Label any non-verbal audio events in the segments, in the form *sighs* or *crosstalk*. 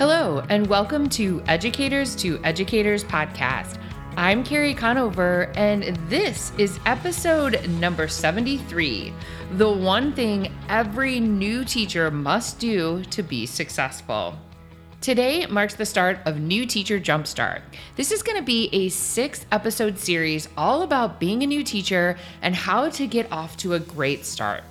Hello, and welcome to Educators to Educators podcast. I'm Carrie Conover, and this is episode number 73 The One Thing Every New Teacher Must Do to Be Successful. Today marks the start of New Teacher Jumpstart. This is going to be a six episode series all about being a new teacher and how to get off to a great start.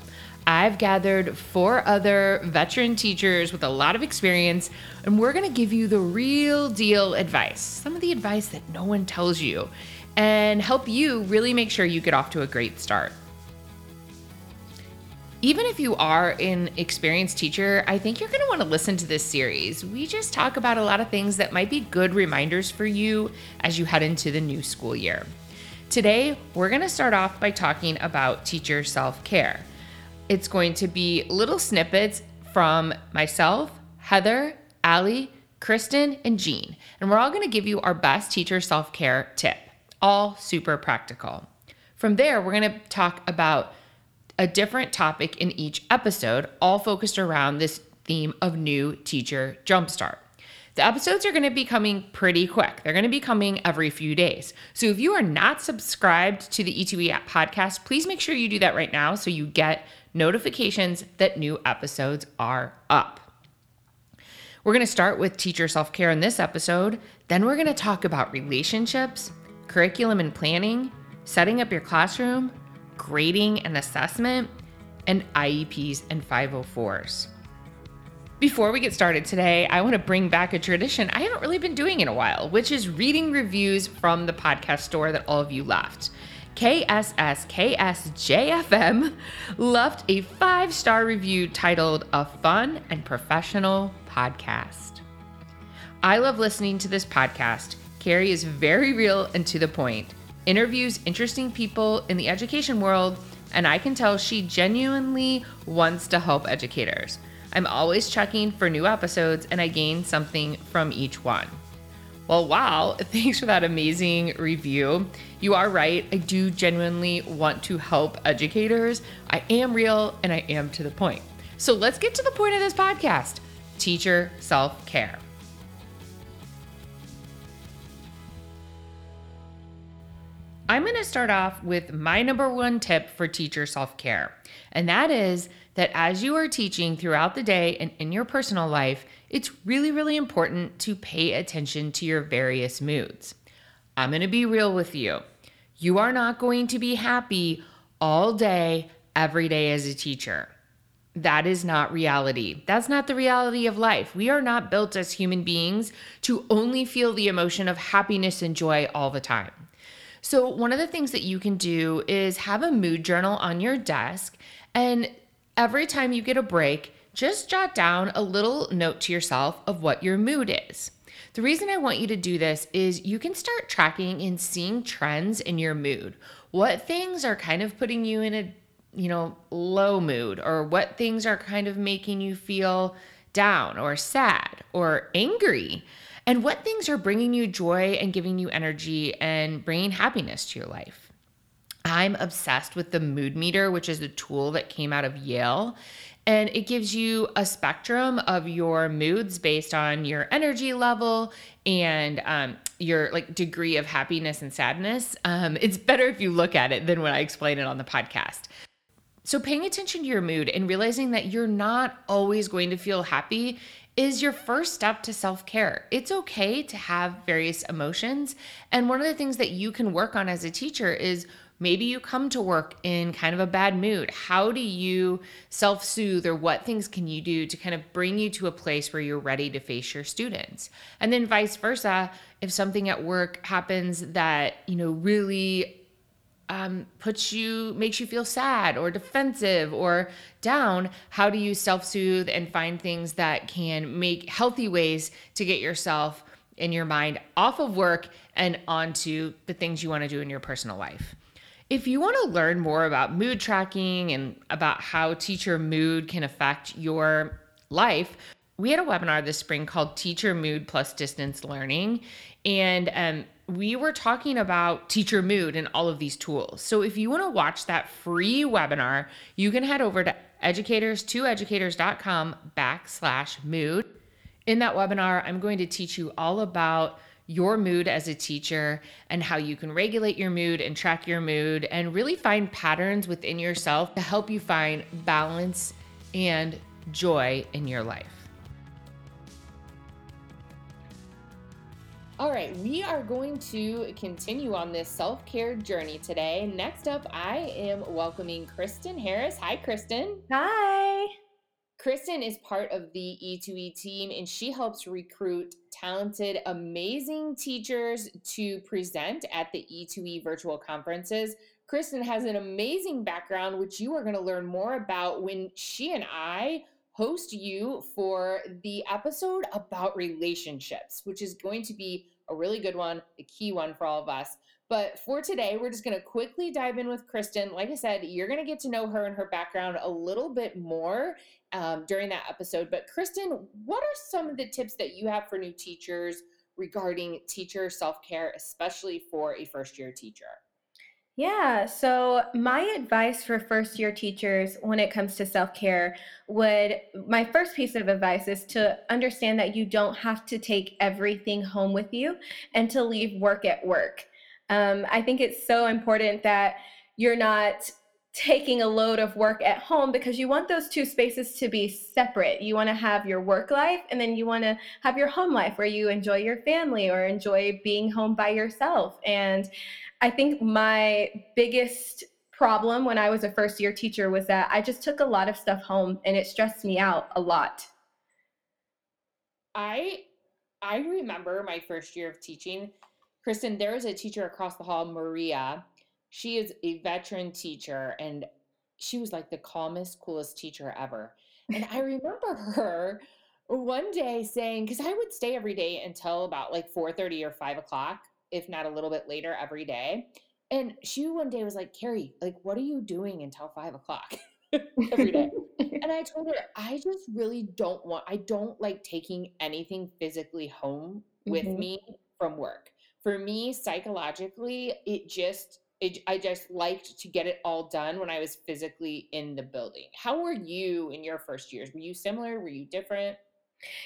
I've gathered four other veteran teachers with a lot of experience, and we're going to give you the real deal advice some of the advice that no one tells you and help you really make sure you get off to a great start. Even if you are an experienced teacher, I think you're going to want to listen to this series. We just talk about a lot of things that might be good reminders for you as you head into the new school year. Today, we're going to start off by talking about teacher self care. It's going to be little snippets from myself, Heather, Allie, Kristen, and Jeanne. And we're all going to give you our best teacher self care tip, all super practical. From there, we're going to talk about a different topic in each episode, all focused around this theme of new teacher jumpstart. The episodes are going to be coming pretty quick. They're going to be coming every few days. So if you are not subscribed to the E2E app podcast, please make sure you do that right now so you get notifications that new episodes are up. We're going to start with teacher self care in this episode. Then we're going to talk about relationships, curriculum and planning, setting up your classroom, grading and assessment, and IEPs and 504s. Before we get started today, I want to bring back a tradition I haven't really been doing in a while, which is reading reviews from the podcast store that all of you left. KSSKSJFM left a five star review titled A Fun and Professional Podcast. I love listening to this podcast. Carrie is very real and to the point, interviews interesting people in the education world, and I can tell she genuinely wants to help educators. I'm always checking for new episodes and I gain something from each one. Well, wow, *laughs* thanks for that amazing review. You are right. I do genuinely want to help educators. I am real and I am to the point. So let's get to the point of this podcast teacher self care. I'm going to start off with my number one tip for teacher self care, and that is that as you are teaching throughout the day and in your personal life, it's really, really important to pay attention to your various moods. I'm going to be real with you. You are not going to be happy all day, every day as a teacher. That is not reality. That's not the reality of life. We are not built as human beings to only feel the emotion of happiness and joy all the time. So, one of the things that you can do is have a mood journal on your desk, and every time you get a break, just jot down a little note to yourself of what your mood is. The reason I want you to do this is you can start tracking and seeing trends in your mood. What things are kind of putting you in a, you know, low mood or what things are kind of making you feel down or sad or angry? And what things are bringing you joy and giving you energy and bringing happiness to your life? I'm obsessed with the mood meter, which is a tool that came out of Yale and it gives you a spectrum of your moods based on your energy level and um, your like degree of happiness and sadness. Um, it's better if you look at it than when I explain it on the podcast. So, paying attention to your mood and realizing that you're not always going to feel happy is your first step to self care. It's okay to have various emotions. And one of the things that you can work on as a teacher is Maybe you come to work in kind of a bad mood. How do you self soothe, or what things can you do to kind of bring you to a place where you're ready to face your students? And then vice versa, if something at work happens that, you know, really um, puts you, makes you feel sad or defensive or down, how do you self soothe and find things that can make healthy ways to get yourself in your mind off of work and onto the things you want to do in your personal life? If you want to learn more about mood tracking and about how teacher mood can affect your life, we had a webinar this spring called Teacher Mood Plus Distance Learning. And um, we were talking about teacher mood and all of these tools. So if you want to watch that free webinar, you can head over to educators2educators.com backslash mood In that webinar, I'm going to teach you all about your mood as a teacher and how you can regulate your mood and track your mood and really find patterns within yourself to help you find balance and joy in your life. All right, we are going to continue on this self care journey today. Next up, I am welcoming Kristen Harris. Hi, Kristen. Hi. Kristen is part of the E2E team and she helps recruit talented, amazing teachers to present at the E2E virtual conferences. Kristen has an amazing background, which you are going to learn more about when she and I host you for the episode about relationships, which is going to be a really good one, a key one for all of us. But for today, we're just going to quickly dive in with Kristen. Like I said, you're going to get to know her and her background a little bit more um, during that episode. But Kristen, what are some of the tips that you have for new teachers regarding teacher self care, especially for a first year teacher? Yeah, so my advice for first year teachers when it comes to self care would, my first piece of advice is to understand that you don't have to take everything home with you and to leave work at work. Um, I think it's so important that you're not taking a load of work at home because you want those two spaces to be separate. You want to have your work life and then you want to have your home life where you enjoy your family or enjoy being home by yourself. And I think my biggest problem when I was a first year teacher was that I just took a lot of stuff home and it stressed me out a lot. I I remember my first year of teaching. Kristen, there was a teacher across the hall, Maria, she is a veteran teacher and she was like the calmest, coolest teacher ever. And I remember her one day saying, because I would stay every day until about like 4:30 or 5 o'clock, if not a little bit later every day. And she one day was like, Carrie, like, what are you doing until five o'clock *laughs* every day? *laughs* and I told her, I just really don't want, I don't like taking anything physically home with mm-hmm. me from work. For me, psychologically, it just it, I just liked to get it all done when I was physically in the building. How were you in your first years? Were you similar? Were you different?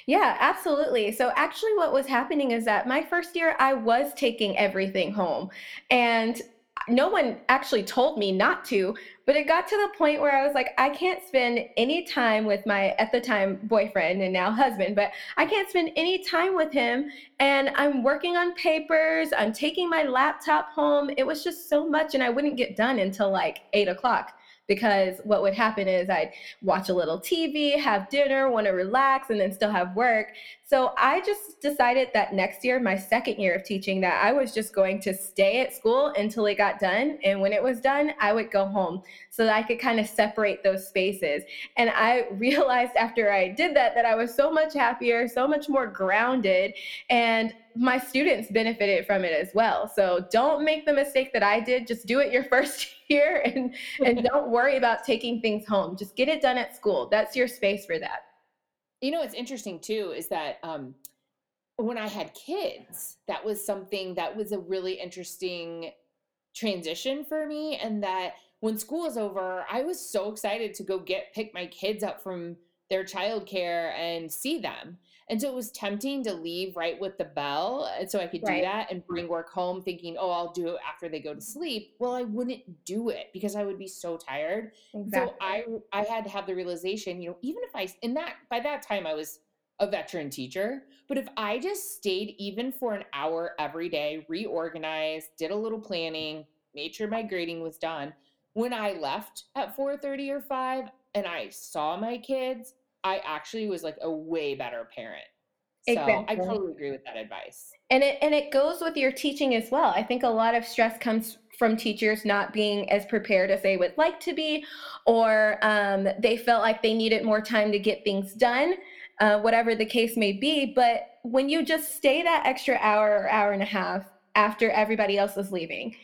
Yeah, absolutely. So, actually, what was happening is that my first year, I was taking everything home. And no one actually told me not to, but it got to the point where I was like, I can't spend any time with my, at the time, boyfriend and now husband, but I can't spend any time with him. And I'm working on papers, I'm taking my laptop home. It was just so much, and I wouldn't get done until like eight o'clock because what would happen is I'd watch a little TV, have dinner, want to relax, and then still have work. So I just decided that next year, my second year of teaching, that I was just going to stay at school until it got done. And when it was done, I would go home so that I could kind of separate those spaces. And I *laughs* realized after I did that that I was so much happier, so much more grounded. And my students benefited from it as well. So don't make the mistake that I did. Just do it your *laughs* first year and and *laughs* don't worry about taking things home. Just get it done at school. That's your space for that. You know what's interesting too is that um when I had kids, that was something that was a really interesting transition for me and that when school was over, I was so excited to go get pick my kids up from their childcare and see them. And so it was tempting to leave right with the bell. And so I could do that and bring work home thinking, oh, I'll do it after they go to sleep. Well, I wouldn't do it because I would be so tired. Exactly. So I I had to have the realization, you know, even if I in that by that time I was a veteran teacher, but if I just stayed even for an hour every day, reorganized, did a little planning, made sure my grading was done, when I left at 4:30 or 5 and I saw my kids, I actually was like a way better parent. So exactly. I totally agree with that advice. And it and it goes with your teaching as well. I think a lot of stress comes from teachers not being as prepared as they would like to be, or um, they felt like they needed more time to get things done, uh, whatever the case may be. But when you just stay that extra hour or hour and a half after everybody else is leaving,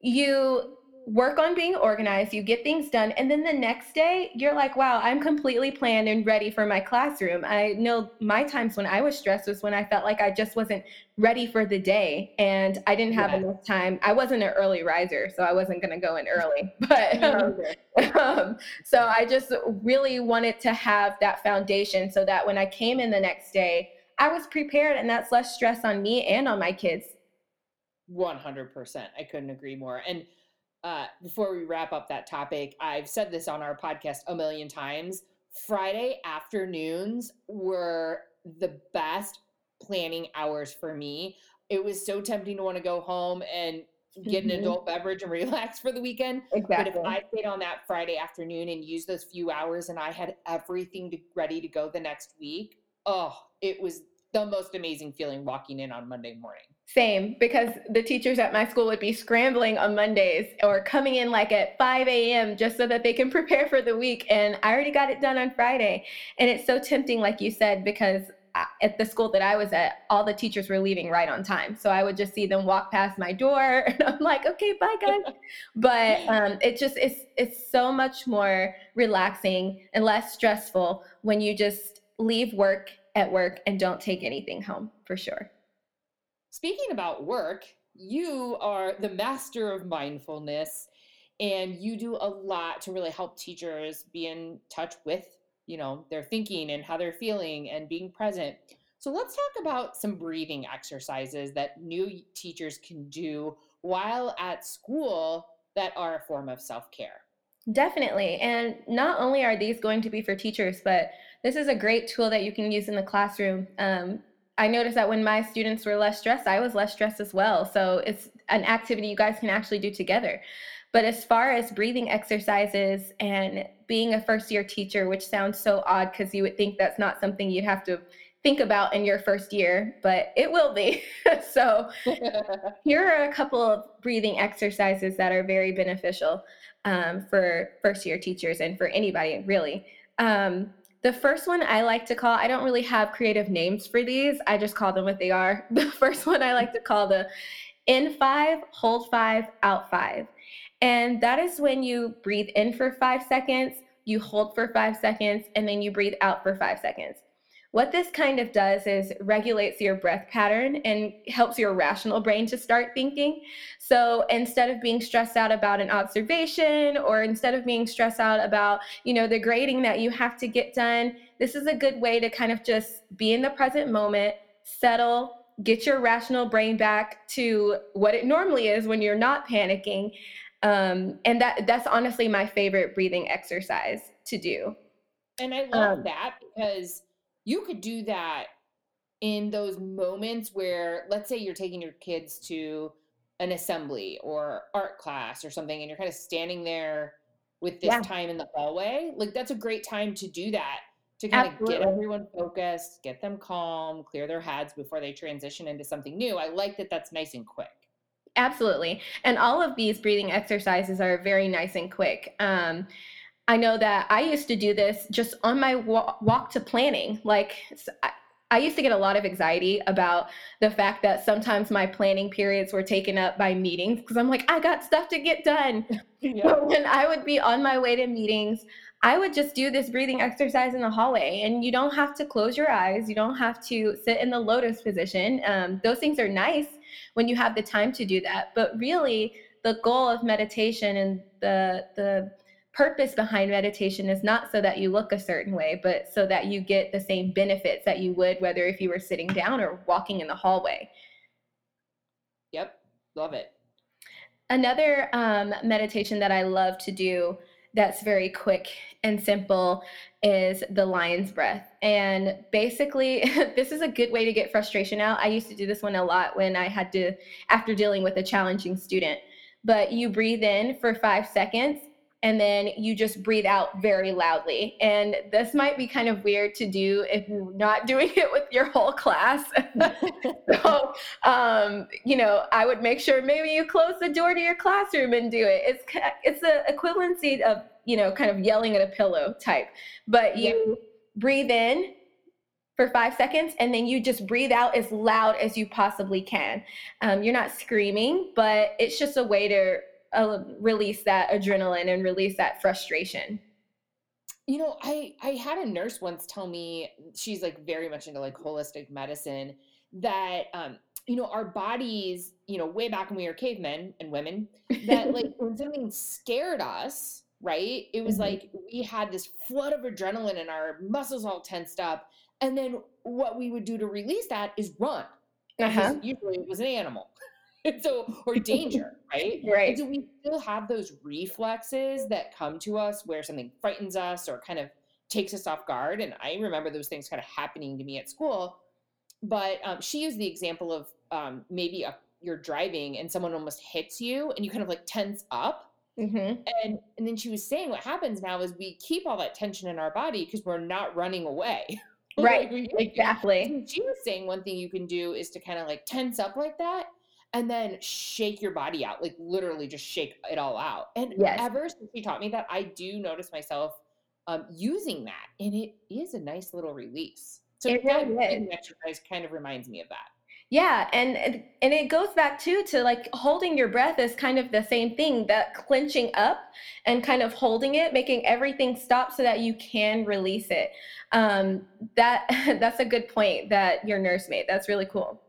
you work on being organized, you get things done, and then the next day you're like, wow, I'm completely planned and ready for my classroom. I know my times when I was stressed was when I felt like I just wasn't ready for the day and I didn't have yeah. enough time. I wasn't an early riser, so I wasn't going to go in early. *laughs* But *laughs* um, *laughs* um, so I just really wanted to have that foundation so that when I came in the next day, I was prepared and that's less stress on me and on my kids. 100%. I couldn't agree more. And uh, before we wrap up that topic, I've said this on our podcast a million times. Friday afternoons were the best planning hours for me. It was so tempting to want to go home and get an mm-hmm. adult beverage and *laughs* relax for the weekend. Exactly. But if I stayed on that Friday afternoon and used those few hours and I had everything to, ready to go the next week, oh, it was the most amazing feeling walking in on Monday morning. Same, because the teachers at my school would be scrambling on Mondays or coming in like at 5 a.m. just so that they can *laughs* prepare for the week. And I already got it done on Friday. And it's so tempting, like you said, because at the school that I was at, all the teachers were leaving right on time. So I would just see them walk past my door *laughs* and I'm like, okay, bye guys. *laughs* but um, it just, it's, it's so much more relaxing and less stressful when you just leave work at work and don't take anything home for sure. Speaking about work, you are the master of mindfulness and you do a lot to really help teachers be in touch with you know their thinking and how they're feeling and being present so let's talk about some breathing exercises that new teachers can do while at school that are a form of self-care Definitely. And not only are these going to be for teachers, but this is a great tool that you can use in the classroom. Um, I noticed that when my students were less stressed, I was less stressed as well. So it's an activity you guys can actually do together. But as far as breathing exercises and being a first year teacher, which sounds so odd because you would think that's not something you'd have to think about in your first year, but it will be. *laughs* so *laughs* here are a couple of breathing exercises that are very beneficial um, for first year teachers and for anybody really. Um, the first one I like to call, I don't really have creative names for these. I just call them what they are. *laughs* The first one I like to call the in five, hold five, out five. And that is when you breathe in for five seconds, you hold for five seconds, and then you breathe out for five seconds. What this kind of does is regulates your breath pattern and helps your rational brain to start thinking. So instead of being stressed out about an observation or instead of being stressed out about, you know, the grading that you have to get done, this is a good way to kind of just be in the present moment, settle, get your rational brain back to what it normally is when you're not panicking um, and that that's honestly my favorite breathing exercise to do and i love um, that because you could do that in those moments where let's say you're taking your kids to an assembly or art class or something and you're kind of standing there with this yeah. time in the hallway like that's a great time to do that to kind Absolutely. of get everyone focused get them calm clear their heads before they transition into something new i like that that's nice and quick Absolutely. And all of these breathing exercises are very nice and quick. Um, I know that I used to do this just on my walk, walk to planning. Like, I, I used to get a lot of anxiety about the fact that sometimes my planning periods were taken up by meetings because I'm like, I got stuff to get done. *laughs* Yeah. when I would be on my way to meetings, I would just do this breathing exercise in the hallway. And you don't have to close your eyes, you don't have to sit in the lotus position. Um, those things are nice when you have the time to do that. But really, the goal of meditation and the the purpose behind meditation is not so that you look a certain way, but so that you get the same benefits that you would whether if you were sitting down or walking in the hallway. Yep, love it. Another um, meditation that I love to do that's very quick and simple is the lion's breath. And basically, *laughs* this is a good way to get frustration out. I used to do this one a lot when I had to, after dealing with a challenging student. But you breathe in for five seconds and then you just breathe out very loudly. And this might be kind of weird to do if you're not *laughs* doing it with your whole class. *laughs* so, um, you know, I would make sure maybe you close the door to your classroom and do it. It's it's the equivalency of you know, kind of yelling at a pillow type. But you breathe in for five seconds and then you just breathe out as loud as you possibly can. Um, you're not screaming, but it's just a way to uh, release that adrenaline and release that frustration. You know, I I had a nurse once tell me she's like very much into like holistic medicine that um you know our bodies, you know, way back when we were cavemen and women that *laughs* like when something scared us, right? It was mm-hmm. like we had this flood of adrenaline and our muscles all tensed up And then what we would do to release that is run. Uh-huh. Usually it was an animal. *laughs* so or danger, right? *laughs* Right. And so we still have those reflexes that come to us where something frightens us or kind of takes us off guard. And I remember those things kind of happening to me at school. But um, she used the example of um, maybe a, you're driving and someone almost hits you and you kind of like tense up. Mm-hmm. And and then she was saying what happens now is we keep all that tension in our body because we're not running away. *laughs* Right. like, exactly. She was saying one thing you can do is to kind of like tense up like that and then shake your body out, like literally just shake it all out. And yes. ever since she taught me that, I do notice myself um, using that, and it is a nice little release. So it that really exercise kind of reminds me of that. Yeah, and and it goes back too to like holding your breath is kind of the same thing. That clenching up and kind of holding it, making everything stop so that you can release it. Um, that *laughs* that's a good point that your nurse made. That's really cool.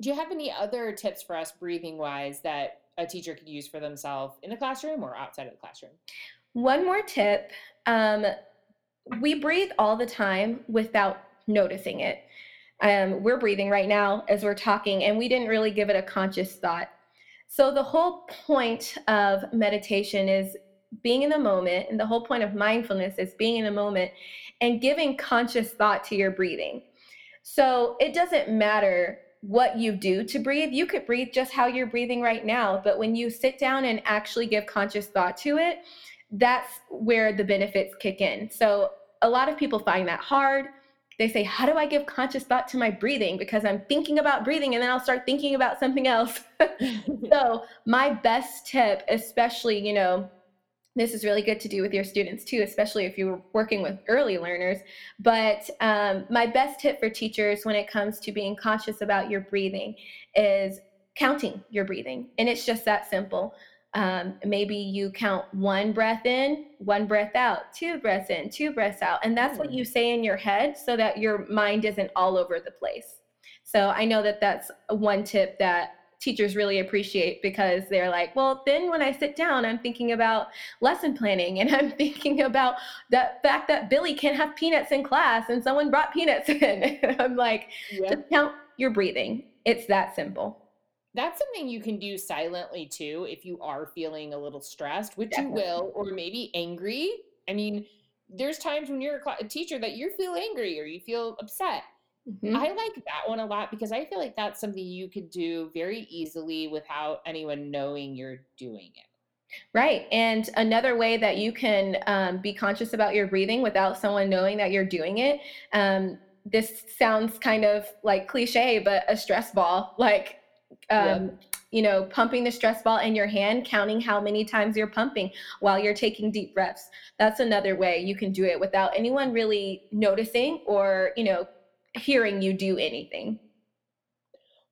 Do you have any other tips for us breathing wise that a teacher could use for themselves in the classroom or outside of the classroom? One more tip. Um, we breathe all the time without noticing it. Um, we're breathing right now as we're talking, and we didn't really give it a conscious thought. So, the whole point of meditation is being in the moment, and the whole point of mindfulness is being in the moment and giving conscious thought to your breathing. So, it doesn't matter what you do to breathe. You could breathe just how you're breathing right now, but when you sit down and actually give conscious thought to it, that's where the benefits kick in. So a lot of people find that hard. They say, How do I give conscious thought to my breathing? Because I'm thinking about breathing and then I'll start thinking about something else. *laughs* so, my best tip, especially, you know, this is really good to do with your students too, especially if you're working with early learners. But um, my best tip for teachers when it comes to being conscious about your breathing is counting your breathing. And it's just that simple. Um, maybe you count one breath in, one breath out, two breaths in, two breaths out. And that's what you hmm. say in your head so that your mind isn't all over the place. So I know that that's one tip that teachers really appreciate because they're like, well, then when I sit down, I'm thinking about lesson planning and *laughs* I'm thinking about the fact that Billy can't have peanuts in class and someone brought peanuts *laughs* in. and I'm like, yeah. just count your breathing. It's that simple. That's something you can do silently too if you are feeling a little stressed, which Definitely. you will, or maybe angry. I mean, there's times when you're a teacher that you feel angry or you feel upset Mm-hmm. I like that one a lot because I feel like that's something you could do very easily without anyone knowing you're doing it. Right. And another way that you can um, be conscious about your breathing without someone knowing that you're doing it. Um, this sounds kind of like cliche, but a stress ball, like, um, yep. you know, pumping the stress ball in your hand, counting how many times you're pumping while you're taking deep breaths. That's another way you can do it without anyone really noticing or, you know, hearing you do anything.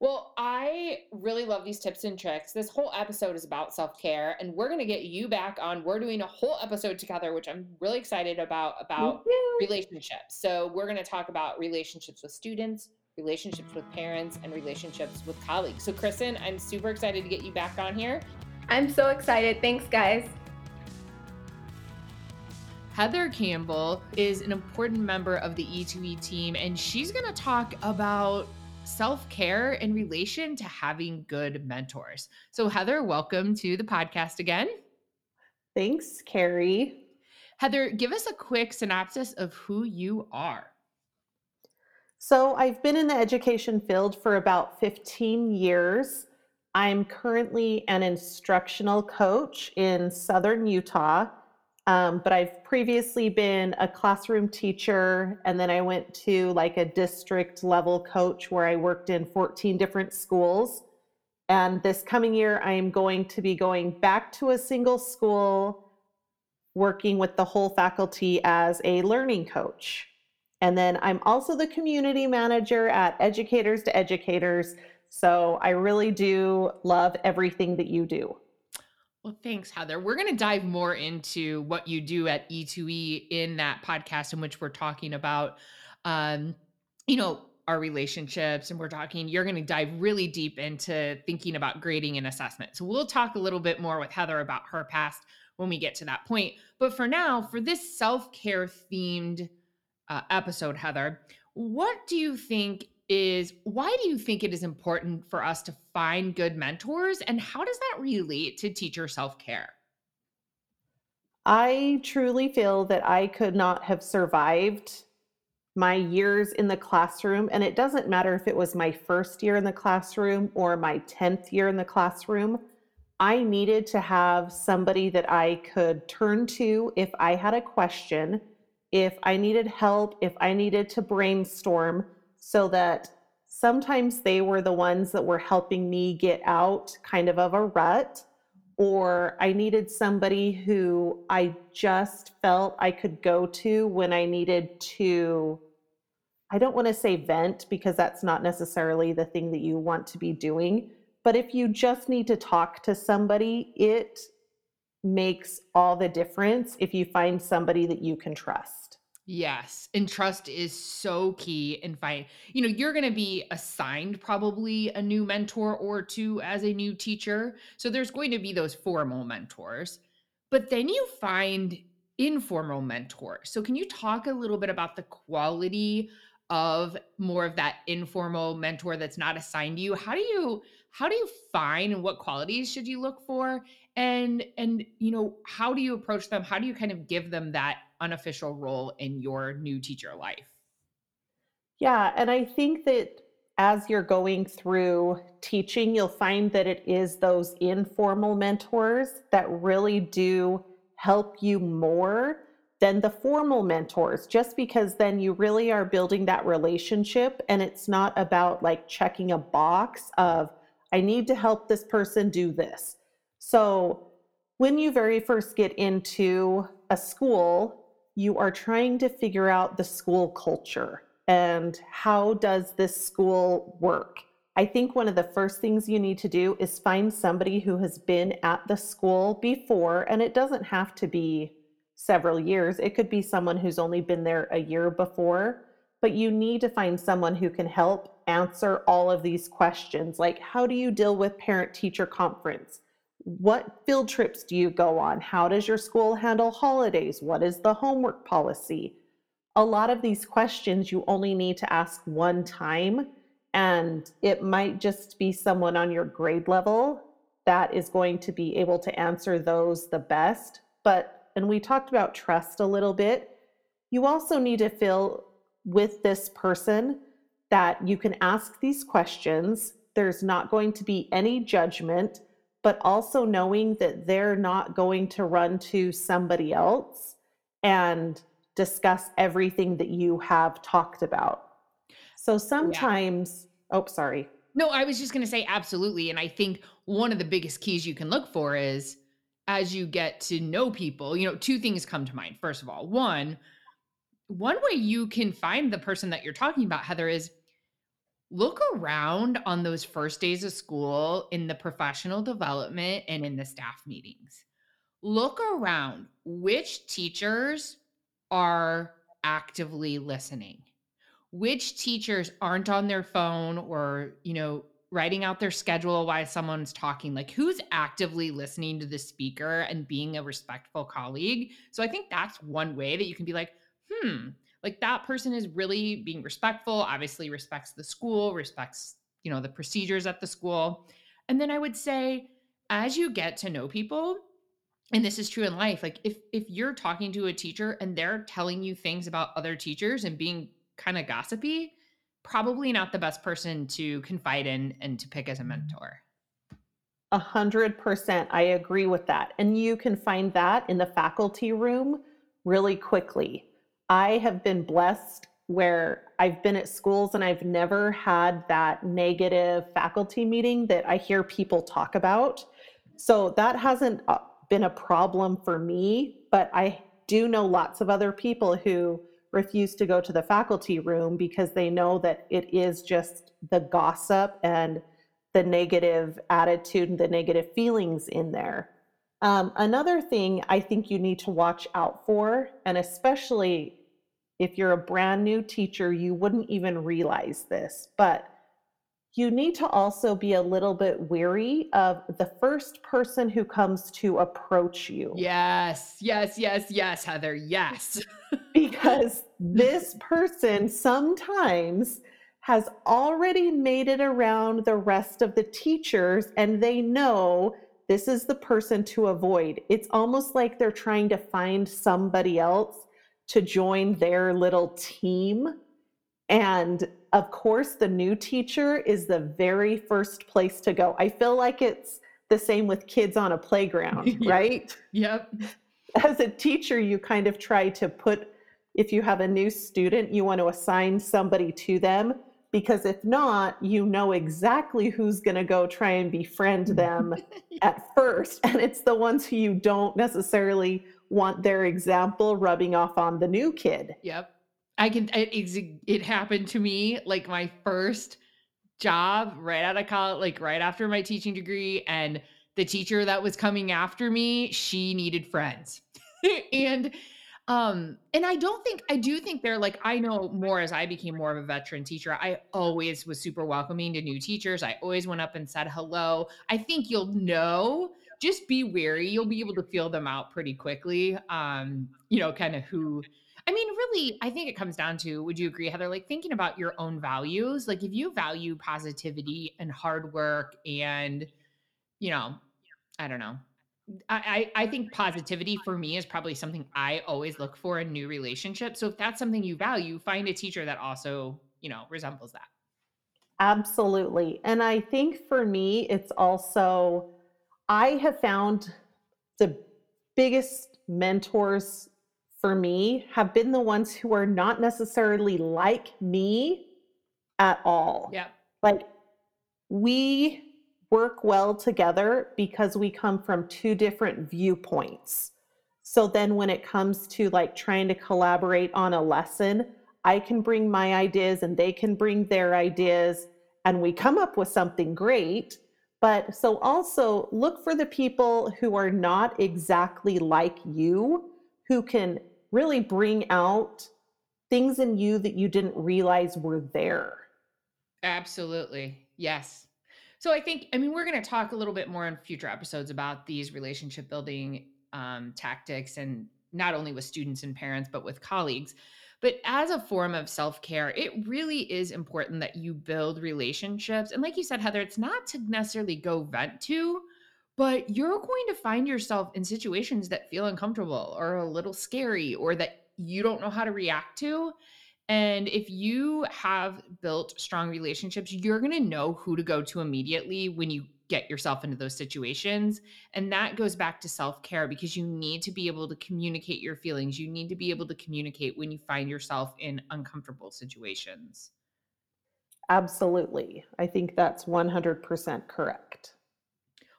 Well, I really love these tips and tricks. This whole episode is about self care, and we're going to get you back on. We're doing a whole episode together, which I'm really excited about about relationships. So we're going to talk about relationships with students, relationships with parents, and relationships with colleagues. So, Kristen, I'm super excited to get you back on here. I'm so excited. Thanks, guys. Heather Campbell is an important member of the E2E team, and she's going to talk about self care in relation to having good mentors. So, Heather, welcome to the podcast again. Thanks, Carrie. Heather, give us a quick synopsis of who you are. So, I've been in the education field for about 15 years. I'm currently an instructional coach in Southern Utah um, but I've previously been a classroom teacher, and then I went to like a district level coach where I worked in 14 different schools. And this coming year, I am going to be going back to a single school, working with the whole faculty as a learning coach. And then I'm also the community manager at Educators to Educators. So I really do love everything that you do. Well, thanks, Heather. We're going to dive more into what you do at E2E in that podcast in which we're talking about, um, you know, our relationships and we're talking you're going to dive really deep into thinking about grading and assessment so we'll talk a little bit more with heather about her past when we get to that point but for now for this self-care themed uh, episode, Heather, what do you think is why do you think it is important for us to find good mentors and how does that relate to teacher self-care? I truly feel that I could not have survived my years in the classroom. And it doesn't matter if it was my first year in the classroom or my 10th year in the classroom. I needed to have somebody that I could turn to if I had a question, if I needed help, if I needed to brainstorm, so that sometimes they were the ones that were helping me get out kind of of a rut or I needed somebody who I just felt I could go to when I needed to. I don't want to say vent because that's not necessarily the thing that you want to be doing. But if you just need to talk to somebody, it makes all the difference if you find somebody that you can trust. Yes, and trust is so key in find you know, you're gonna be assigned probably a new mentor or two as a new teacher. So there's going to be those formal mentors. But then you find informal mentors. So can you talk a little bit about the quality of more of that informal mentor that's not assigned to you? How do you how do you find and what qualities should you look for? And and you know, how do you approach them? How do you kind of give them that unofficial role in your new teacher life? Yeah, and I think that as you're going through teaching, you'll find that it is those informal mentors that really do help you more than the formal mentors, just because then you really are building that relationship and it's not about like checking a box of, I need to help this person do this. So when you very first get into a school, you are trying to figure out the school culture and how does this school work. I think one of the first things you need to do is find somebody who has been at the school before, and it doesn't have to be several years. It could be someone who's only been there a year before, but you need to find someone who can help answer all of these questions like how do you deal with parent teacher conference? What field trips do you go on? How does your school handle holidays? What is the homework policy? A lot of these questions you only need to ask one time, and it might just be someone on your grade level that is going to be able to answer those the best. But, and we talked about trust a little bit, you also need to feel with this person that you can ask these questions. There's not going to be any judgment but also knowing that they're not going to run to somebody else and discuss everything that you have talked about. So sometimes, yeah. oh, sorry. No, I was just going to say absolutely. And I think one of the biggest keys you can look for is as you get to know people, you know, two things come to mind. First of all, one, one way you can find the person that you're talking about, Heather, is look around on those first days of school in the professional development and in the staff meetings. Look around which teachers are actively listening. Which teachers aren't on their phone or, you know, writing out their schedule while someone's talking like who's actively listening to the speaker and being a respectful colleague so i think that's one way that you can be like hmm like that person is really being respectful obviously respects the school respects you know the procedures at the school. And then i would say as you get to know people and this is true in life like if if you're talking to a teacher and they're telling you things about other teachers and being kind of gossipy probably not the best person to confide in and to pick as a mentor. A hundred percent i agree with that. And you can find that in the faculty room really quickly I have been blessed where I've been at schools and I've never had that negative faculty meeting that I hear people talk about. So that hasn't uh, been a problem for me, but I do know lots of other people who refuse to go to the faculty room because they know that it is just the gossip and the negative attitude and the negative feelings in there. Um, another thing I think you need to watch out for, and especially if you're a brand new teacher, you wouldn't even realize this, but you need to also be a little bit weary of the first person who comes to approach you. Yes, yes, yes, yes, Heather. Yes. *laughs* because this person sometimes has already made it around the rest of the teachers and they know this is the person to avoid. It's almost like they're trying to find somebody else to join their little team. And of course, the new teacher is the very first place to go. I feel like it's the same with kids on a playground, *laughs* Yeah. right? Yep. As a teacher, you kind of try to put, if you have a new student, you want to assign somebody to them because if not, you know exactly who's going to go try and befriend them *laughs* at first. And it's the ones who you don't necessarily want their example rubbing off on the new kid. Yep. I can it, it happened to me like my first job right out of college like right after my teaching degree and the teacher that was coming after me, she needed friends. *laughs* and um and I don't think I do think they're like I know more as I became more of a veteran teacher. I always was super welcoming to new teachers. I always went up and said hello. I think you'll know just be wary. You'll be able to feel them out pretty quickly. Um, you know, kind of who I mean, really, I think it comes down to would you agree, Heather? Like thinking about your own values. Like if you value positivity and hard work and, you know, I don't know. I, I I think positivity for me is probably something I always look for in new relationships. So if that's something you value, find a teacher that also, you know, resembles that. Absolutely. And I think for me, it's also, I have found the biggest mentors for me have been the ones who are not necessarily like me at all. Yep. Like we work well together because we come from two different viewpoints. So then when it comes to like trying to collaborate on a lesson, I can bring my ideas and they can bring their ideas and we come up with something great. But so also look for the people who are not exactly like you, who can really bring out things in you that you didn't realize were there. Absolutely. Yes. So I think, I mean, we're going to talk a little bit more in future episodes about these relationship building um, tactics and not only with students and parents, but with colleagues. But as a form of self care, it really is important that you build relationships. And like you said, Heather, it's not to necessarily go vent to, but you're going to find yourself in situations that feel uncomfortable or a little scary or that you don't know how to react to. And if you have built strong relationships, you're going to know who to go to immediately when you get yourself into those situations. And that goes back to self care because you need to be able to communicate your feelings. You need to be able to communicate when you find yourself in uncomfortable situations. Absolutely. I think that's 100% correct.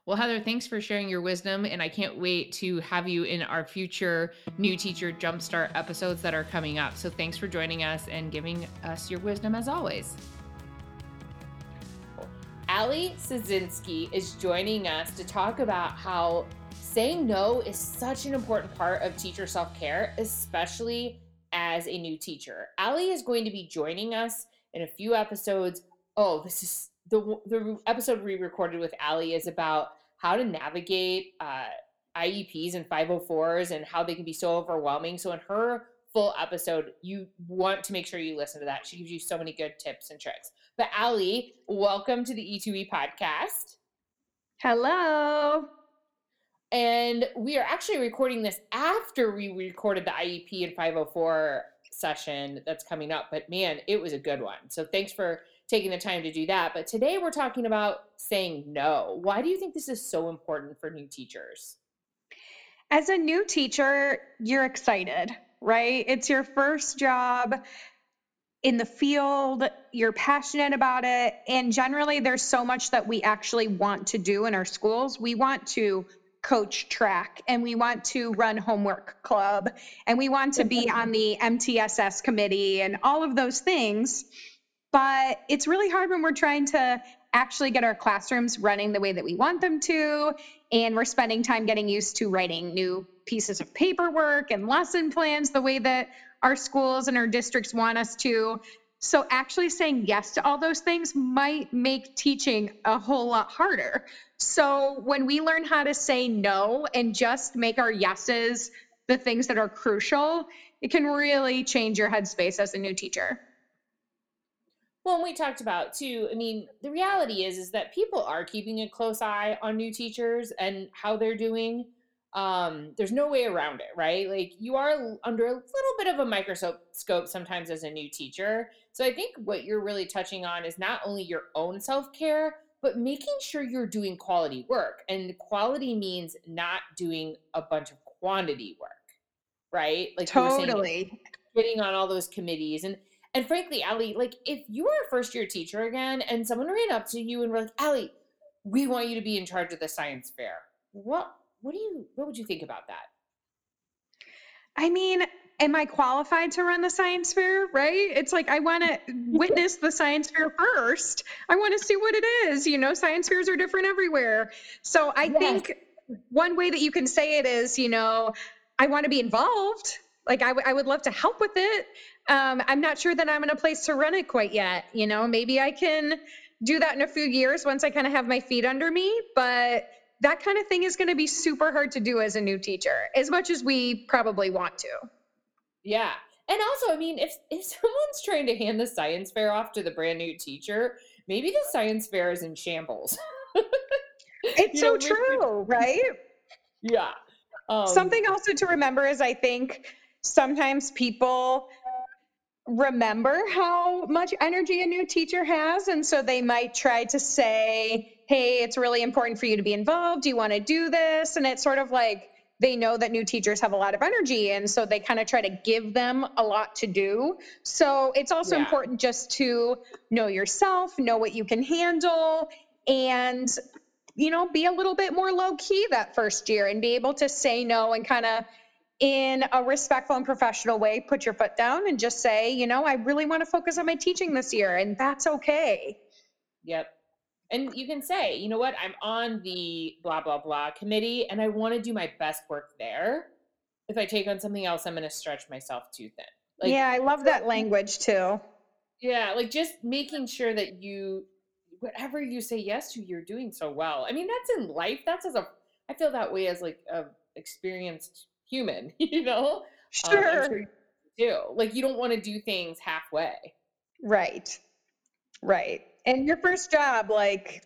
Well, Heather, thanks for sharing your wisdom. And I can't wait to have you in our future New Teacher Jumpstart episodes that are coming up. So thanks for joining us and giving us your wisdom as always. Allie Szczecinski is joining us to talk about how saying no is such an important part of teacher self care, especially as a new teacher. Allie is going to be joining us in a few episodes. Oh, this is the the episode we recorded with Allie is about how to navigate uh, IEPs and 504s and how they can be so overwhelming. So in her full episode, you want to make sure you listen to that. She gives you so many good tips and tricks. But Allie, welcome to the E2E podcast. Hello. And we are actually recording this after we recorded the IEP and 504 session that's coming up. But man, it was a good one. So thanks for taking the time to do that. But today we're talking about saying no. Why do you think this is so important for new teachers? As a new teacher, you're excited, right? It's your first job in the field, you're passionate about it. And generally, there's so much that we actually want to do in our schools. We want to coach track and we want to run homework club and we want to be on the MTSS committee and all of those things. But it's really hard when we're trying to actually get our classrooms running the way that we want them to. And we're spending time getting used to writing new pieces of paperwork and lesson plans the way that our schools and our districts want us to. So actually saying yes to all those things might make teaching a whole lot harder. So when we learn how to say no and just make our yeses the things that are crucial, it can really change your headspace as a new teacher. Well, we talked about too. I mean, the reality is is that people are keeping a close eye on new teachers and how they're doing. Um, there's no way around it, right? Like you are under a little bit of a microscope sometimes as a new teacher. So I think what you're really touching on is not only your own self care, but making sure you're doing quality work. And quality means not doing a bunch of quantity work, right? Like totally getting on all those committees and and frankly, Allie, like if you were a first year teacher again and someone ran up to you and were like, Allie, we want you to be in charge of the science fair. What what do you what would you think about that? I mean, am I qualified to run the science fair? Right? It's like I want to *laughs* witness the science fair first. I want to see what it is. You know, science fairs are different everywhere. So I yes. think one way that you can say it is, you know, I want to be involved. Like I, w- I would love to help with it um, I'm not sure that I'm in a place to run it quite yet. You know, maybe I can do that in a few years once I kind of have my feet under me. But that kind of thing is going to be super hard to do as a new teacher, as much as we probably want to. Yeah. And also, I mean, if if someone's trying to hand the science fair off to the brand new teacher, maybe the science fair is in shambles. *laughs* it's so know, true, *laughs* right? Yeah. Um, Something also to remember is I think sometimes people remember how much energy a new teacher has. And so they might try to say, hey, it's really important for you to be involved. Do you want to do this? And it's sort of like they know that new teachers have a lot of energy. And so they kind of try to give them a lot to do. So it's also yeah. important just to know yourself, know what you can handle, and you know, be a little bit more low key that first year and be able to say no and kind of in a respectful and professional way, put your foot down and just say, you know, I really want to focus on my teaching this year, and that's okay. Yep. And you can say, you know what, I'm on the blah, blah, blah committee, and I want to do my best work there. If I take on something else, I'm going to stretch myself too thin. Like, yeah, I love that language too. Yeah, like just making sure that you, whatever you say yes to, you're doing so well. I mean, that's in life. That's as a, I feel that way as like a experienced human, *laughs* you know? Sure. Um, sure you do. Like you don't want to do things halfway. Right. Right. And your first job, like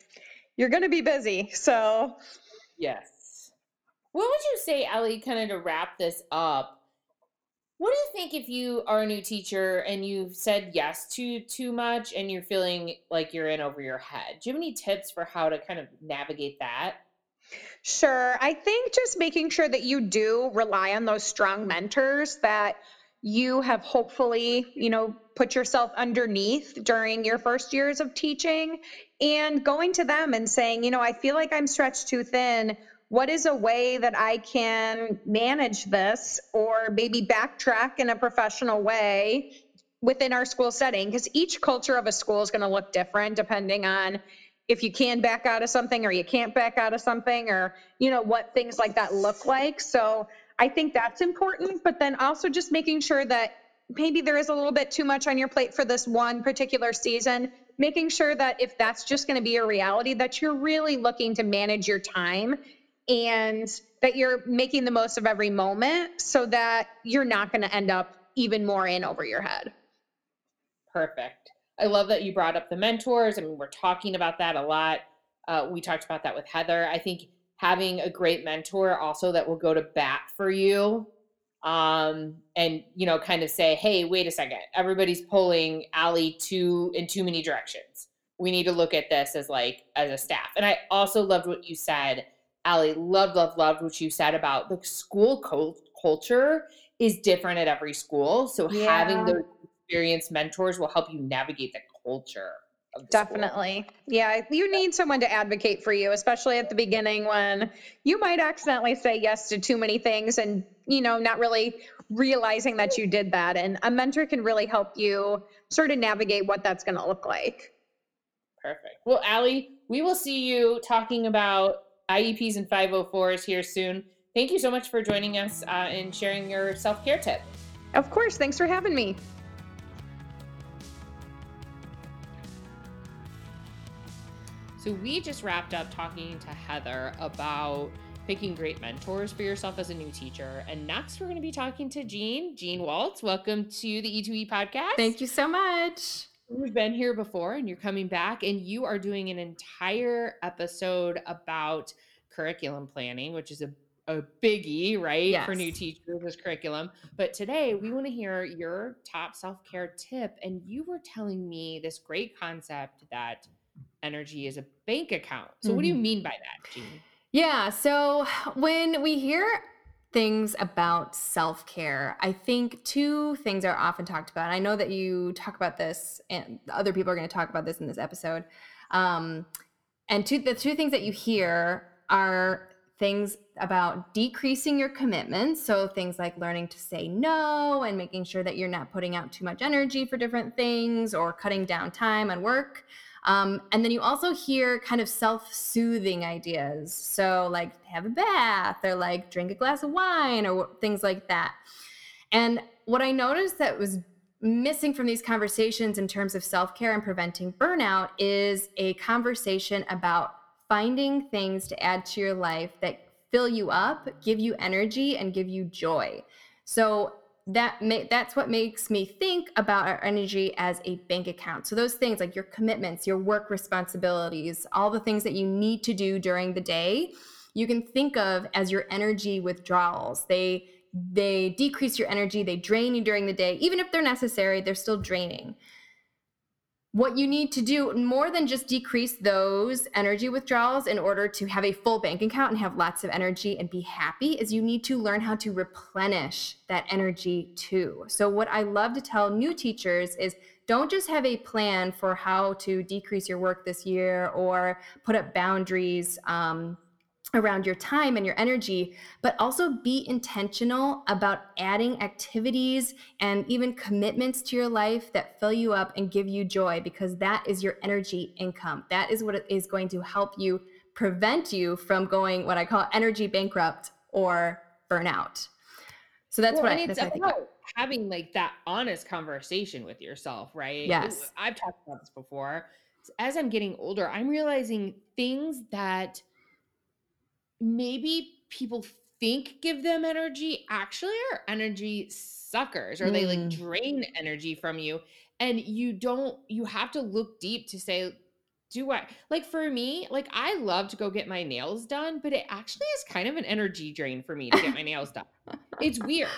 you're going to be busy. So, yes. What would you say, Allie, kind of to wrap this up? What do you think if you are a new teacher and you've said yes to too much and you're feeling like you're in over your head? Do you have any tips for how to kind of navigate that? Sure. I think just making sure that you do rely on those strong mentors that you have hopefully, you know, put yourself underneath during your first years of teaching and going to them and saying, you know, I feel like I'm stretched too thin. What is a way that I can manage this or maybe backtrack in a professional way within our school setting? Because each culture of a school is going to look different depending on if you can back out of something or you can't back out of something or you know what things like that look like so i think that's important but then also just making sure that maybe there is a little bit too much on your plate for this one particular season making sure that if that's just going to be a reality that you're really looking to manage your time and that you're making the most of every moment so that you're not going to end up even more in over your head perfect I love that you brought up the mentors. I mean, we're talking about that a lot. Uh, we talked about that with Heather. I think having a great mentor also that will go to bat for you um, and you know kind of say hey wait a second everybody's pulling Allie too in too many directions we need to look at this as like as a staff and i also loved what you said Allie loved loved loved what you said about the school culture is different at every school so yeah. having those experienced mentors will help you navigate the culture. Definitely. School. Yeah, you need someone to advocate for you, especially at the beginning when you might accidentally say yes to too many things and, you know, not really realizing that you did that. And a mentor can really help you sort of navigate what that's going to look like. Perfect. Well, Allie, we will see you talking about IEPs and 504s here soon. Thank you so much for joining us uh, and sharing your self care tip. Of course. Thanks for having me. So, we just wrapped up talking to Heather about picking great mentors for yourself as a new teacher. And next, we're going to be talking to Jeanne, Jeanne Wolz. Welcome to the E2E podcast. Thank you so much. You've been here before and you're coming back, and you are doing an entire episode about curriculum planning, which is a a biggie, right? Yes. For new teachers, this curriculum. But today we want to hear your top self care tip. And you were telling me this great concept that energy is a bank account. So, mm-hmm. what do you mm-hmm. mean by that, Jeanne? Yeah. So, *sighs* when we hear things about self care, I think two things are often talked about. I know that you talk about this, and other people are going to talk about this in this episode. Um, and two, the two things that you hear are things about decreasing your commitments. So, things like learning to say no and making sure that you're not putting out too much energy for different things or cutting down time on work. Um, and then you also hear kind of self soothing ideas. So, like have a bath or like drink a glass of wine or things like that. And what I noticed that was missing from these conversations in terms of self care and preventing burnout is a conversation about finding things to add to your life that fill you up, give you energy, and give you joy. So that may, that's what makes me think about our energy as a bank account. So those things like your commitments, your work responsibilities, all the things that you need to do during the day, you can think of as your energy withdrawals. They they decrease your energy, they drain you during the day. Even if they're necessary, they're still draining what you need to do more than just decrease those energy withdrawals in order to have a full bank account and have lots of energy and be happy is you need to learn how to replenish that energy too. So, what I love to tell new teachers is don't just have a plan for how to decrease your work this year or put up boundaries. Um, around your time and your energy, but also be intentional about adding activities and even commitments to your life that fill you up and give you joy because that is your energy income. That is what is going to help you prevent you from going what I call energy bankrupt or burnout. So that's well, what I, that's I think. About having like that honest conversation with yourself, right? Yes. I've talked about this before. As I'm getting older, I'm realizing things that maybe people think give them energy actually are energy suckers or mm. they like mm. drain energy from you and you don't you have to look deep to say do I like for me like I love to go get my nails done but it actually is kind of an energy drain for me to get my *laughs* nails done it's weird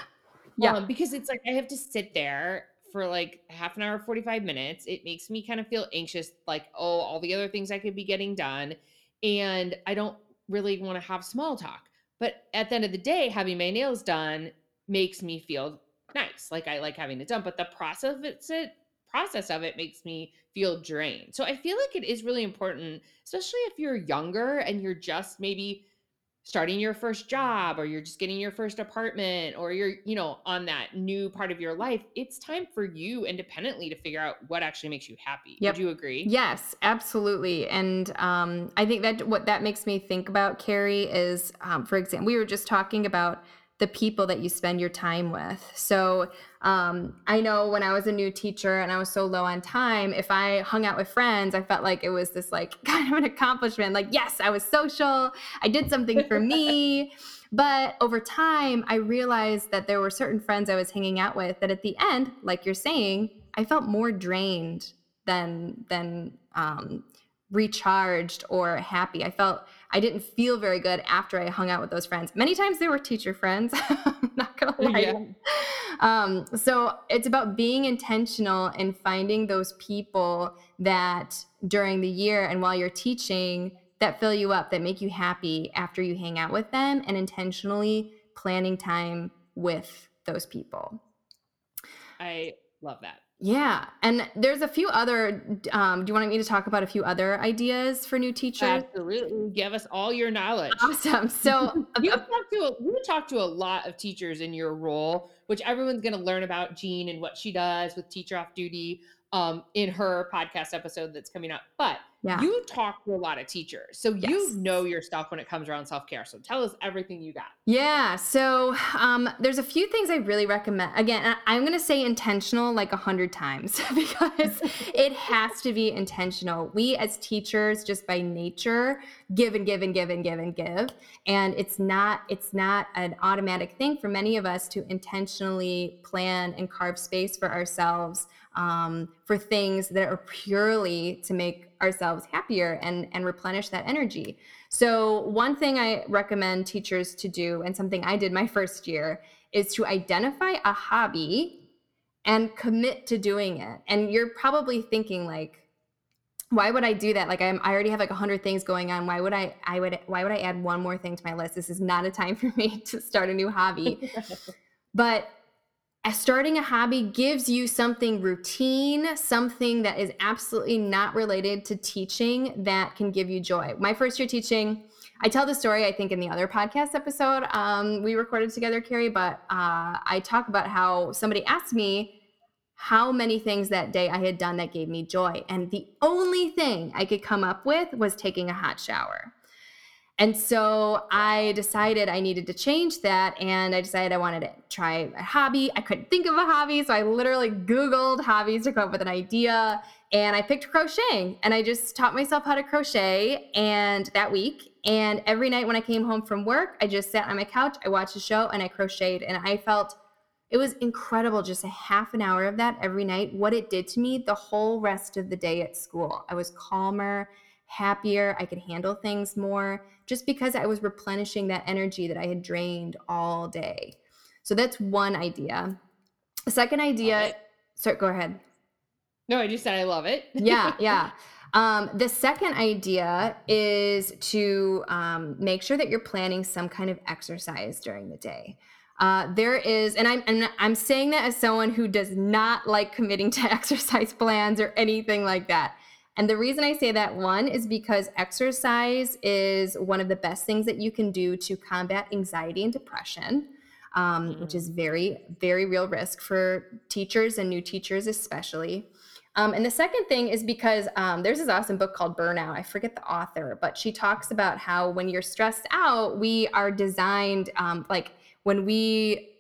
yeah um, because it's like I have to sit there for like half an hour 45 minutes it makes me kind of feel anxious like oh all the other things I could be getting done and I don't really want to have small talk. But at the end of the day, having my nails done makes me feel nice. Like I like having it done, but the process of it process of it makes me feel drained. So I feel like it is really important, especially if you're younger and you're just maybe starting your first job or you're just getting your first apartment or you're you know on that new part of your life it's time for you independently to figure out what actually makes you happy yep. would you agree yes absolutely and um, i think that what that makes me think about carrie is um, for example we were just talking about the people that you spend your time with. So um, I know when I was a new teacher and I was so low on time, if I hung out with friends, I felt like it was this like *laughs* kind of an accomplishment. Like, yes, I was social, I did something for me. *laughs* But over time, I realized that there were certain friends I was hanging out with that at the end, like you're saying, I felt more drained than than um, recharged or happy. I felt I didn't feel very good after I hung out with those friends. Many times they were teacher friends. *laughs* I'm not gonna lie. Yeah. Um, so it's about being intentional and finding those people that during the year and while you're teaching that fill you up, that make you happy after you hang out with them, and intentionally planning time with those people. I love that. Yeah. And there's a few other, um, do you want me to talk about a few other ideas for new teachers? Absolutely. Give us all your knowledge. Awesome. *laughs* So you talk to a, you talk to a lot of teachers in your role, which everyone's going to learn about Jeanne and what she does with Teacher Off Duty um, in her podcast episode that's coming up. But Yeah. You talk to a lot of teachers. So Yes. you know your stuff when it comes around self care. So tell us everything you got. Yeah. So um, there's a few things I really recommend. Again, I'm going to say intentional like a hundred times *laughs* because it has to be intentional. We as teachers, just by nature, give and give and give and give and give, and it's not it's not an automatic thing for many of us to intentionally plan and carve space for ourselves um, for things that are purely to make ourselves happier and and replenish that energy. So, one thing I recommend teachers to do, and something I did my first year, is to identify a hobby and commit to doing it. And you're probably thinking, like, why would I do that? Like, I'm, I already have like a hundred things going on. Why would I? I would. Why would I add one more thing to my list? This is not a time *laughs* for me to start a new hobby. *laughs* but starting a hobby gives you something routine, something that is absolutely not related to teaching that can give you joy. My first year teaching, I tell the story, I think, in the other podcast episode um, we recorded together, Carrie, but uh, I talk about how somebody asked me how many things that day I had done that gave me joy. And the only thing I could come up with was taking a hot shower. And so I decided I needed to change that. And I decided I wanted to try a hobby. I couldn't think of a hobby. So I literally Googled hobbies to come up with an idea. And I picked crocheting. And I just taught myself how to crochet. And that week, and every night when I came home from work, I just sat on my couch, I watched a show, and I crocheted. And I felt it was incredible just a half an hour of that every night. What it did to me the whole rest of the day at school. I was calmer happier, I could handle things more just because I was replenishing that energy that I had drained all day. So that's one idea. The second idea, sorry, go ahead. No, I just said I love it. Yeah, yeah. *laughs* Um, the second idea is to um, make sure that you're planning some kind of exercise during the day. Uh, there is, and I'm, and I'm saying that as someone who does not like committing to *laughs* exercise plans or anything like that. And the reason I say that, one, is because exercise is one of the best things that you can do to combat anxiety and depression, um, which is very, very real risk for teachers and new teachers, especially. Um, and the second thing is because um, there's this awesome book called Burnout. I forget the author, but she talks about how when you're stressed out, we are designed um, like when we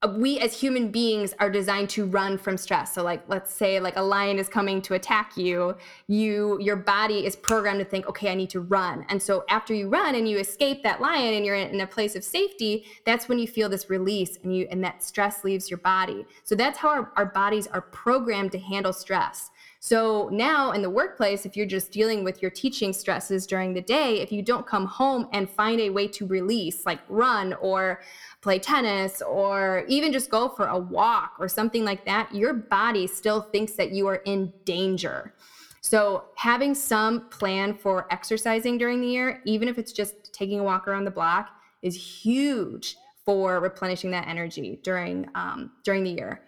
Uh, we as human beings are designed to run from stress. So like let's say like a lion is coming to attack you you your body is programmed to think okay i need to run. And so after you run and you escape that lion and you're in, in a place of safety that's when you feel this release and you and that stress leaves your body. So that's how our, our bodies are programmed to handle stress so now in the workplace, if you're just dealing with your teaching stresses during the day, if you don't come home and find a way to release, like run or play tennis or even just go for a walk or something like that, your body still thinks that you are in danger. So having some plan for exercising during the year, even if it's just taking a walk around the block, is huge for replenishing that energy during um, during the year.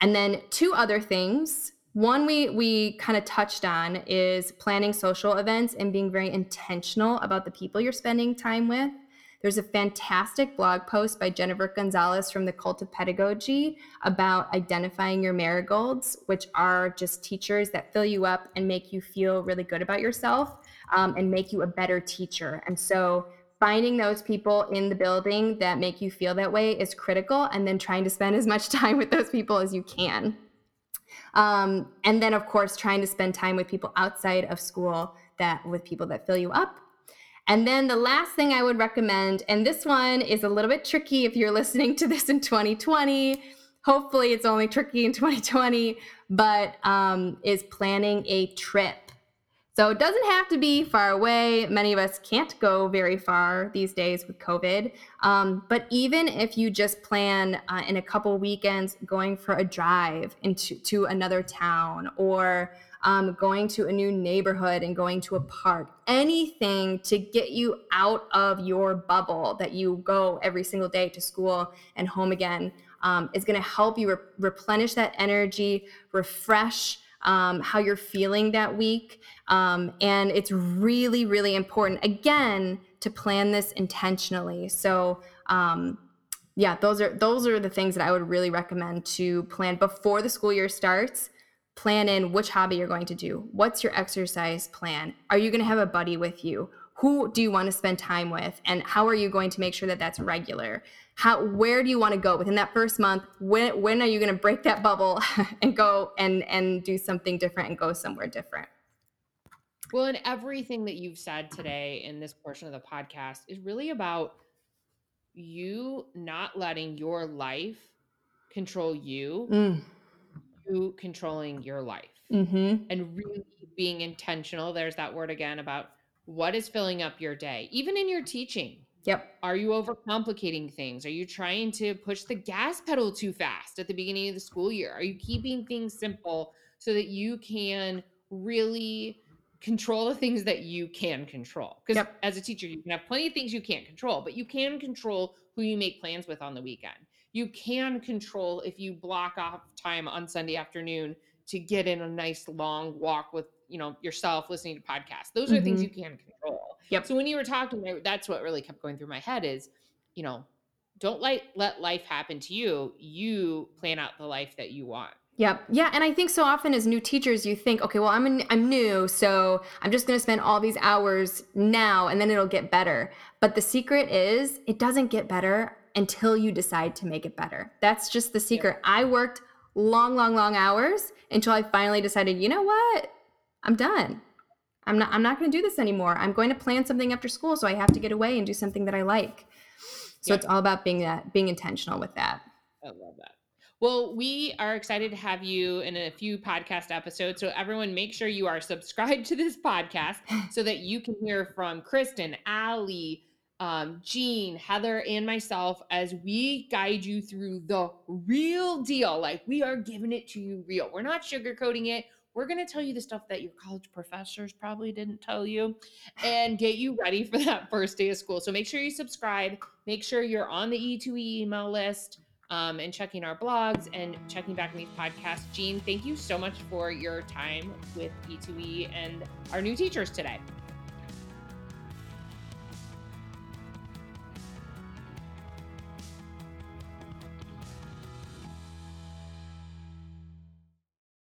And then two other things one we we kind of touched on is planning social events and being very intentional about the people you're spending time with. There's a fantastic blog post by jennifer gonzalez from the cult of pedagogy about identifying your marigolds which are just teachers that fill you up and make you feel really good about yourself um, and make you a better teacher. And so finding those people in the building that make you feel that way is critical and then trying to spend as much *laughs* time with those people as you can um, and then, of course, trying to spend time with people outside of school that with people that fill you up. And then the last thing I would recommend, and this one is a little bit tricky if you're listening to this in 2020. Hopefully, it's only tricky in 2020, but um, is planning a trip. So it doesn't have to be far away. Many of us can't go very far these days with COVID. Um, but even if you just plan uh, in a couple weekends going for a drive into to another town or um, going to a new neighborhood and going to a park, anything to get you out of your bubble that you go every single day to school and home again um, is going to help you re- replenish that energy, refresh um, how you're feeling that week. Um, and it's really, really important, again, to plan this intentionally. So, um, yeah, those are those are the things that I would really recommend to plan before the school year starts. plan in which hobby you're going to do. What's your exercise plan? Are you going to have a buddy with you? Who do you want to spend time with? And how are you going to make sure that that's regular? How where do you want to go within that first month? When when are you going to break that bubble *laughs* and go and and do something different and go somewhere different? Well, and everything that you've said today in this portion of the podcast is really about you not letting your life control you, Mm, you controlling your life, mm-hmm. and really being intentional. There's that word again about what is filling up your day, even in your teaching. Yep. Are you overcomplicating things? Are you trying to push the gas pedal too fast at the beginning of the school year? Are you keeping things simple so that you can really control the things that you can control? Because Yep. as a teacher, you can have plenty of things you can't control, but you can control who you make plans with on the weekend. You can control if you block off time on Sunday afternoon to get in a nice long walk with you know yourself listening to podcasts those are things Mhm. you can control Yep. so when you were talking that's what really kept going through my head is you know don't let let life happen to you you plan out the life that you want Yep. Yeah, and I think so often as new teachers, you think, okay, well, I'm an, I'm new, so I'm just going to spend all these hours now, and then it'll get better. But the secret is, it doesn't get better until you decide to make it better. That's just the secret. I worked long, long, long hours until I finally decided, you know what, I'm done. I'm not. I'm not going to do this anymore. I'm going to plan something after school, so I have to get away and do something that I like. So it's all about being that, being intentional with that. I love that. Well, we are excited to have you in a few podcast episodes. So, everyone, make sure you are subscribed *laughs* to this podcast so that you can hear from Kristen, Allie, um, Jeanne, Heather, and myself as we guide you through the real deal. Like, we are giving it to you real. We're not sugarcoating it. We're going to tell you the stuff that your college professors probably didn't tell you and get you ready for that *laughs* first day of school. So, make sure you subscribe. Make sure you're on the E2E email list um, and checking our blogs and checking back on these podcasts. Jeanne, thank you so much for your time with E2E and our new teachers today.